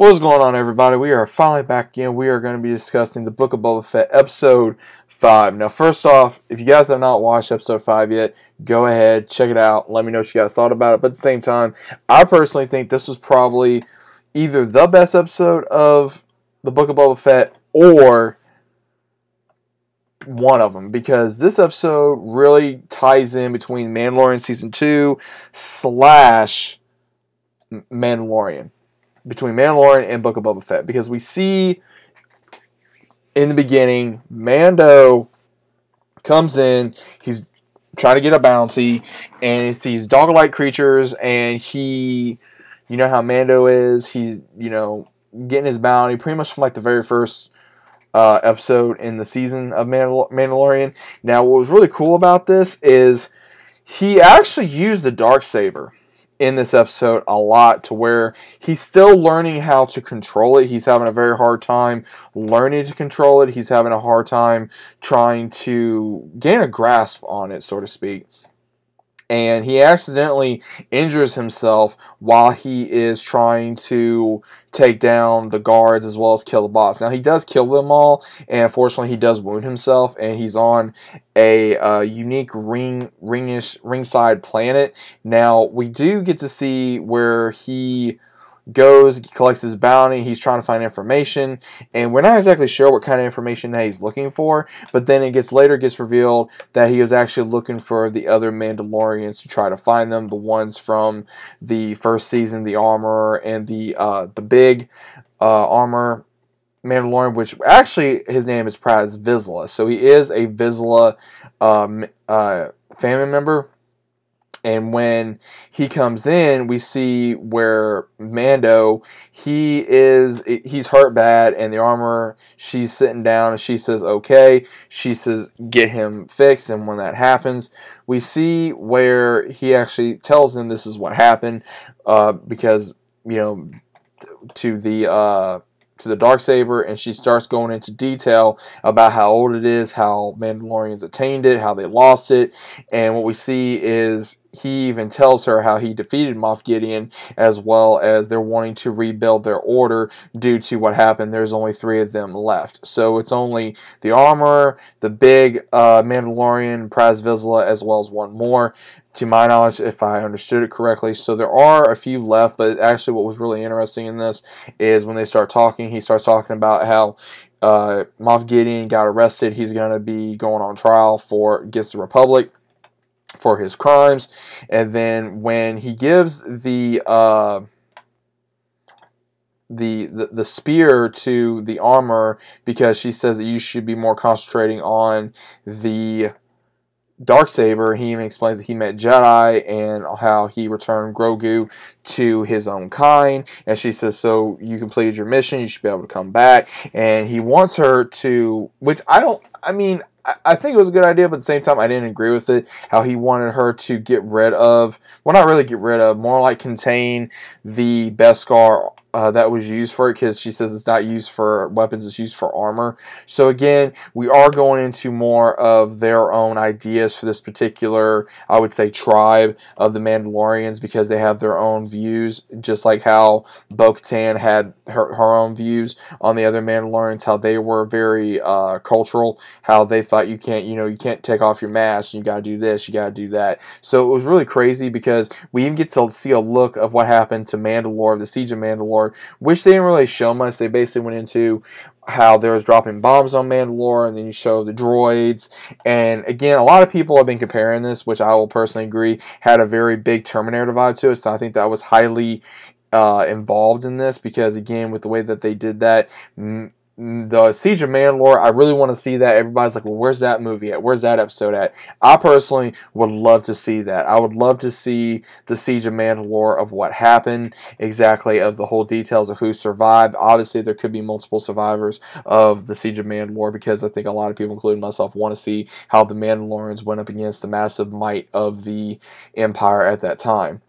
What is going on, everybody? We are finally back again. We are going to be discussing the Book of Boba Fett, episode 5. Now, first off, if you guys have not watched episode 5 yet, go ahead, check it out. Let me know what you guys thought about it. But at the same time, I personally think this was probably either the best episode of the Book of Boba Fett or one of them because this episode really ties in between Mandalorian season 2 slash Mandalorian between Mandalorian and Book of Boba Fett because we see in the beginning Mando comes in, he's trying to get a bounty, and he sees dog-like creatures, and he, you know how Mando is, he's you know getting his bounty pretty much from like the very first uh, episode in the season of Mandal- Mandalorian. Now, what was really cool about this is he actually used the dark saber in this episode a lot to where he's still learning how to control it. He's having a very hard time learning to control it. He's having a hard time trying to gain a grasp on it, so to speak and he accidentally injures himself while he is trying to take down the guards as well as kill the boss. Now he does kill them all, and unfortunately he does wound himself, and he's on a uh, unique ring ringish ringside planet. Now we do get to see where he goes, collects his bounty, he's trying to find information, and we're not exactly sure what kind of information that he's looking for, but then it gets later gets revealed that he was actually looking for the other Mandalorians to try to find them, the ones from the first season, the armor and the uh, the big uh, armor Mandalorian, which actually his name is Paz Vizsla, so he is a Vizsla um, uh, family member and when he comes in, we see where Mando, he is, he's hurt bad, and the armor, she's sitting down, and she says, okay. She says, get him fixed, and when that happens, we see where he actually tells them this is what happened, uh, because, you know, to the, uh, to the dark saber and she starts going into detail about how old it is, how Mandalorians attained it, how they lost it, and what we see is he even tells her how he defeated Moff Gideon, as well as they're wanting to rebuild their order due to what happened. There's only three of them left, so it's only the armor, the big uh, Mandalorian, Paz Vizsla, as well as one more. To my knowledge, if I understood it correctly, so there are a few left. But actually, what was really interesting in this is when they start talking, he starts talking about how uh, Moff Gideon got arrested. He's going to be going on trial for against the Republic for his crimes. And then when he gives the uh, the, the the spear to the armor because she says that you should be more concentrating on the dark saber. He even explains that he met Jedi and how he returned Grogu to his own kind. And she says, "So you completed your mission. You should be able to come back." And he wants her to, which I don't. I mean, I think it was a good idea, but at the same time, I didn't agree with it. How he wanted her to get rid of, well, not really get rid of, more like contain the Beskar uh, that was used for it because she says it's not used for weapons, it's used for armor. So again, we are going into more of their own ideas for this particular, I would say, tribe of the Mandalorians because they have their own views, just like how Bo-Katan had her, her own views on the other Mandalorians, how they were very uh, cultural, how they thought you can't, you know, you can't take off your mask, you gotta do this, you gotta do that. So it was really crazy because we even get to see a look of what happened to Mandalore, the siege of Mandalore which they didn't really show much. They basically went into how there was dropping bombs on Mandalore, and then you show the droids. And again, a lot of people have been comparing this, which I will personally agree, had a very big Terminator vibe to it. So I think that was highly uh, involved in this because, again, with the way that they did that, the Siege of Mandalore, I really want to see that. Everybody's like, well, where's that movie at? Where's that episode at? I personally would love to see that. I would love to see the Siege of Mandalore of what happened exactly, of the whole details of who survived. Obviously, there could be multiple survivors of the Siege of Mandalore because I think a lot of people, including myself, want to see how the Mandalorians went up against the massive might of the Empire at that time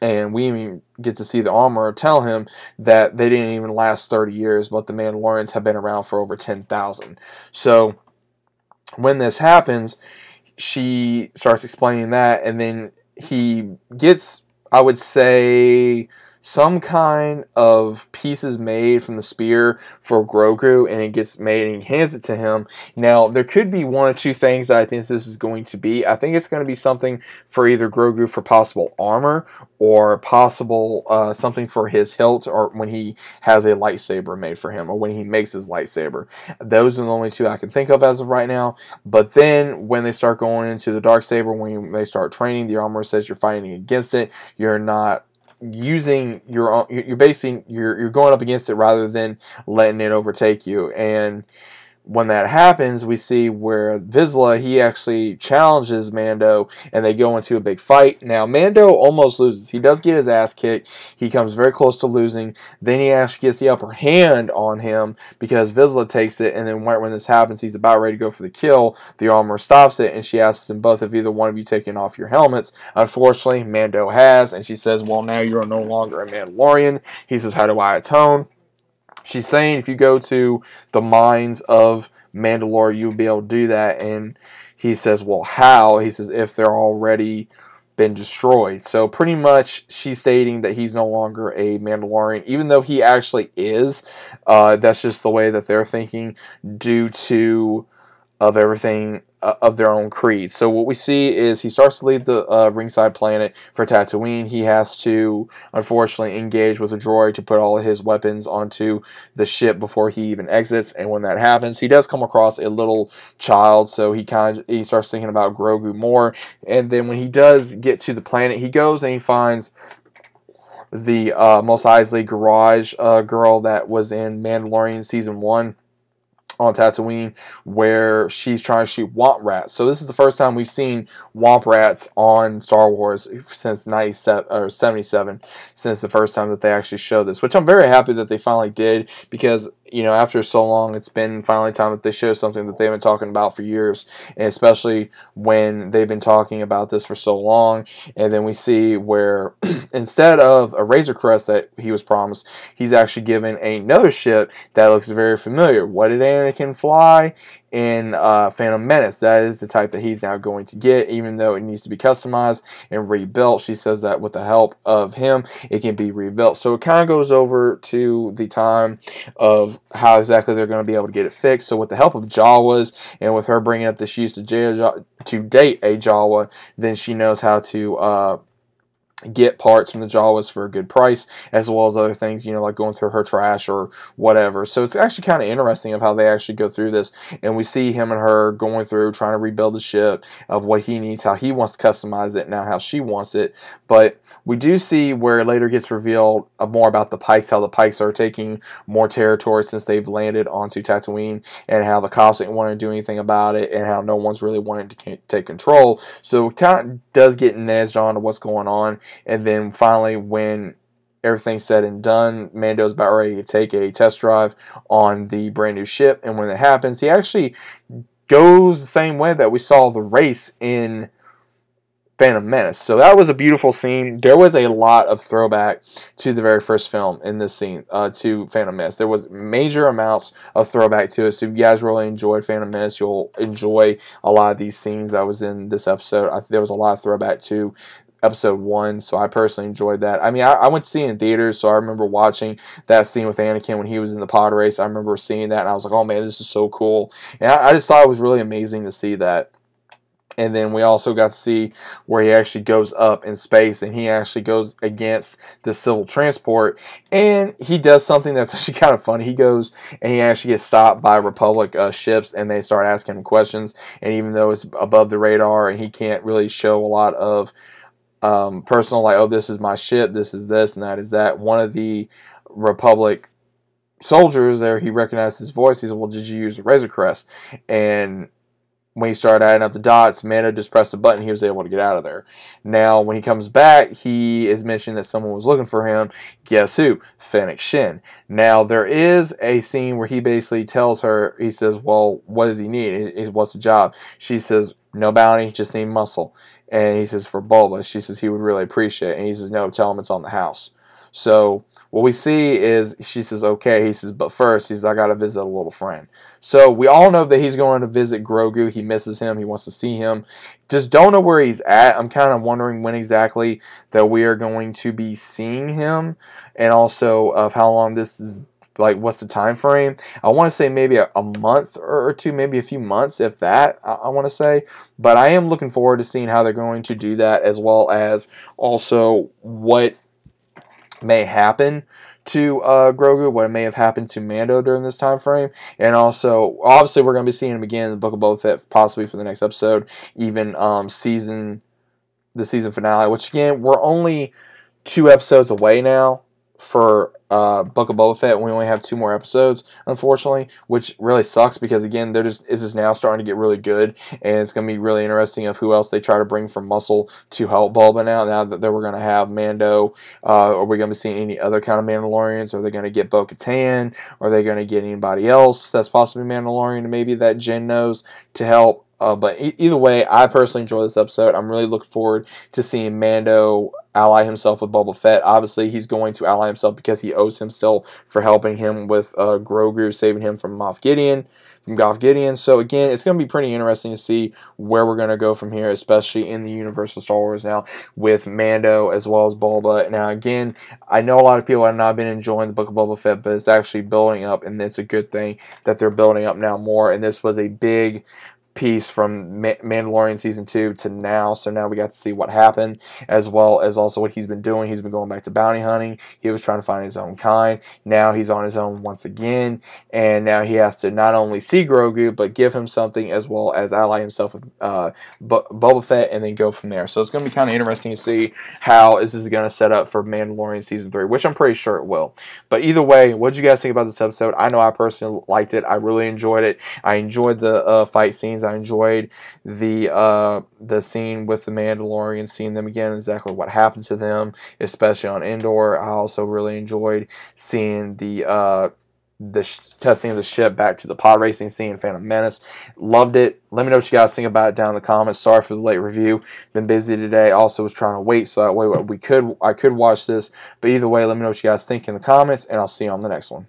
and we even get to see the armor tell him that they didn't even last 30 years, but the Mandalorians have been around for over 10,000. So when this happens, she starts explaining that, and then he gets, I would say, some kind of pieces made from the spear for Grogu, and it gets made and he hands it to him. Now, there could be one or two things that I think this is going to be. I think it's going to be something for either Grogu for possible armor or possible uh, something for his hilt or when he has a lightsaber made for him or when he makes his lightsaber. Those are the only two I can think of as of right now. But then when they start going into the dark saber, when they start training, the armor says you're fighting against it. You're not using your you're basing you're you're going up against it rather than letting it overtake you. And when that happens, we see where Vizsla he actually challenges Mando, and they go into a big fight. Now Mando almost loses. He does get his ass kicked. He comes very close to losing. Then he actually gets the upper hand on him because Vizsla takes it, and then right when this happens, he's about ready to go for the kill. The armor stops it, and she asks them both if either one of you taken off your helmets. Unfortunately, Mando has, and she says, "Well, now you're no longer a Mandalorian." He says, "How do I atone?" She's saying if you go to the mines of Mandalore, you'll be able to do that. And he says, well, how? He says, if they're already been destroyed. So pretty much she's stating that he's no longer a Mandalorian, even though he actually is. Uh, that's just the way that they're thinking due to of everything uh, of their own creed. So what we see is he starts to leave the uh, ringside planet for Tatooine. He has to unfortunately engage with a droid to put all of his weapons onto the ship before he even exits. And when that happens, he does come across a little child. So he kind of he starts thinking about Grogu more. And then when he does get to the planet, he goes and he finds the uh, Mos Eisley garage uh, girl that was in Mandalorian season one on Tatooine where she's trying to shoot Womp Rats. So this is the first time we've seen Womp Rats on Star Wars since 97 or 77 since the first time that they actually showed this, which I'm very happy that they finally did because you know, after so long, it's been finally time that they show something that they've been talking about for years, and especially when they've been talking about this for so long. And then we see where instead of a Razor Crest that he was promised, he's actually given another ship that looks very familiar. What did Anakin fly? In uh, Phantom Menace. That is the type that he's now going to get, even though it needs to be customized and rebuilt. She says that with the help of him, it can be rebuilt. So it kind of goes over to the time of how exactly they're going to be able to get it fixed. So with the help of Jawas and with her bringing up this use to, to date a Jawa, then she knows how to. Uh, get parts from the Jawas for a good price, as well as other things, you know, like going through her trash or whatever. So it's actually kind of interesting of how they actually go through this, and we see him and her going through trying to rebuild the ship of what he needs, how he wants to customize it, now how she wants it. But we do see where it later gets revealed uh, more about the Pikes, how the Pikes are taking more territory since they've landed onto Tatooine, and how the cops didn't want to do anything about it, and how no one's really wanting to take control. So it does get nedged on to what's going on and then finally, when everything's said and done, Mando's about ready to take a test drive on the brand new ship. And when it happens, he actually goes the same way that we saw the race in Phantom Menace. So that was a beautiful scene. There was a lot of throwback to the very first film in this scene, uh, to Phantom Menace. There was major amounts of throwback to it. So if you guys really enjoyed Phantom Menace, you'll enjoy a lot of these scenes that was in this episode. I, there was a lot of throwback to episode one. So I personally enjoyed that. I mean, I, I, went to see it in theaters, so I remember watching that scene with Anakin when he was in the pod race. I remember seeing that, and I was like, oh man, this is so cool. And I, I just thought it was really amazing to see that. And then we also got to see where he actually goes up in space and he actually goes against the civil transport. And he does something that's actually kind of funny. He goes and he actually gets stopped by Republic uh, ships and they start asking him questions. And even though it's above the radar and he can't really show a lot of um, personal, like, oh, this is my ship, this is this, and that is that. One of the Republic soldiers there, he recognized his voice. He said, well, did you use a Razor Crest? And when he started adding up the dots, Mando just pressed a button. He was able to get out of there. Now, when he comes back, he is mentioned that someone was looking for him. Guess who? Fennec Shin. Now, there is a scene where he basically tells her, he says, well, what does he need? What's the job? She says, no bounty, just need muscle. And he says, for Boba. She says he would really appreciate it. And he says, no, tell him it's on the house. So what we see is she says, okay. He says, but first, he says, I got to visit a little friend. So we all know that he's going to visit Grogu. He misses him. He wants to see him. Just don't know where he's at. I'm kind of wondering when exactly that we are going to be seeing him, and also of how long this is like what's the time frame i want to say maybe a, a, month or two maybe a few months if that i, I want to say but i am looking forward to seeing how they're going to do that as well as also what may happen to uh, Grogu, what may have happened to Mando during this time frame, and also obviously we're going to be seeing him again in the Book of Boba Fett, possibly for the next episode, even um, season the season finale. Which again, we're only two episodes away now for uh, Book of Boba Fett. We only have two more episodes, unfortunately, which really sucks because again, they're just is just now starting to get really good, and it's going to be really interesting of who else they try to bring from muscle to help Boba now. Now that we're going to have Mando, uh, are we going to be seeing any other kind of Mandalorians? Are they going to get Bo-Katan? Are they going to get anybody else that's possibly Mandalorian? Maybe that Jen knows to help uh, but e- either way, I personally enjoy this episode. I'm really looking forward to seeing Mando ally himself with Boba Fett. Obviously, he's going to ally himself because he owes him still for helping him with uh, Grogu, saving him from Moff Gideon, from Goff Gideon. So again, it's going to be pretty interesting to see where we're going to go from here, especially in the universe of Star Wars now with Mando as well as Boba. Now, again, I know a lot of people have not been enjoying the Book of Boba Fett, but it's actually building up, and it's a good thing that they're building up now more. And this was a big piece from Ma- Mandalorian season two to now. So now we got to see what happened, as well as also what he's been doing. He's been going back to bounty hunting. He was trying to find his own kind. Now he's on his own once again, and now he has to not only see Grogu but give him something as well as ally himself with uh, Bo- Boba Fett, and then go from there. So it's going to be kind of interesting to see how this is going to set up for Mandalorian season three, which I'm pretty sure it will. But either way, what did you guys think about this episode? I know I personally liked it. I really enjoyed it. I enjoyed the uh, fight scenes. I enjoyed the uh, the scene with the Mandalorian, seeing them again, exactly what happened to them, especially on Endor. I also really enjoyed seeing the uh, the sh- testing of the ship back to the pod racing scene, Phantom Menace. Loved it. Let me know what you guys think about it down in the comments. Sorry for the late review. Been busy today. Also was trying to wait so that way we could I could watch this. But either way, let me know what you guys think in the comments, and I'll see you on the next one.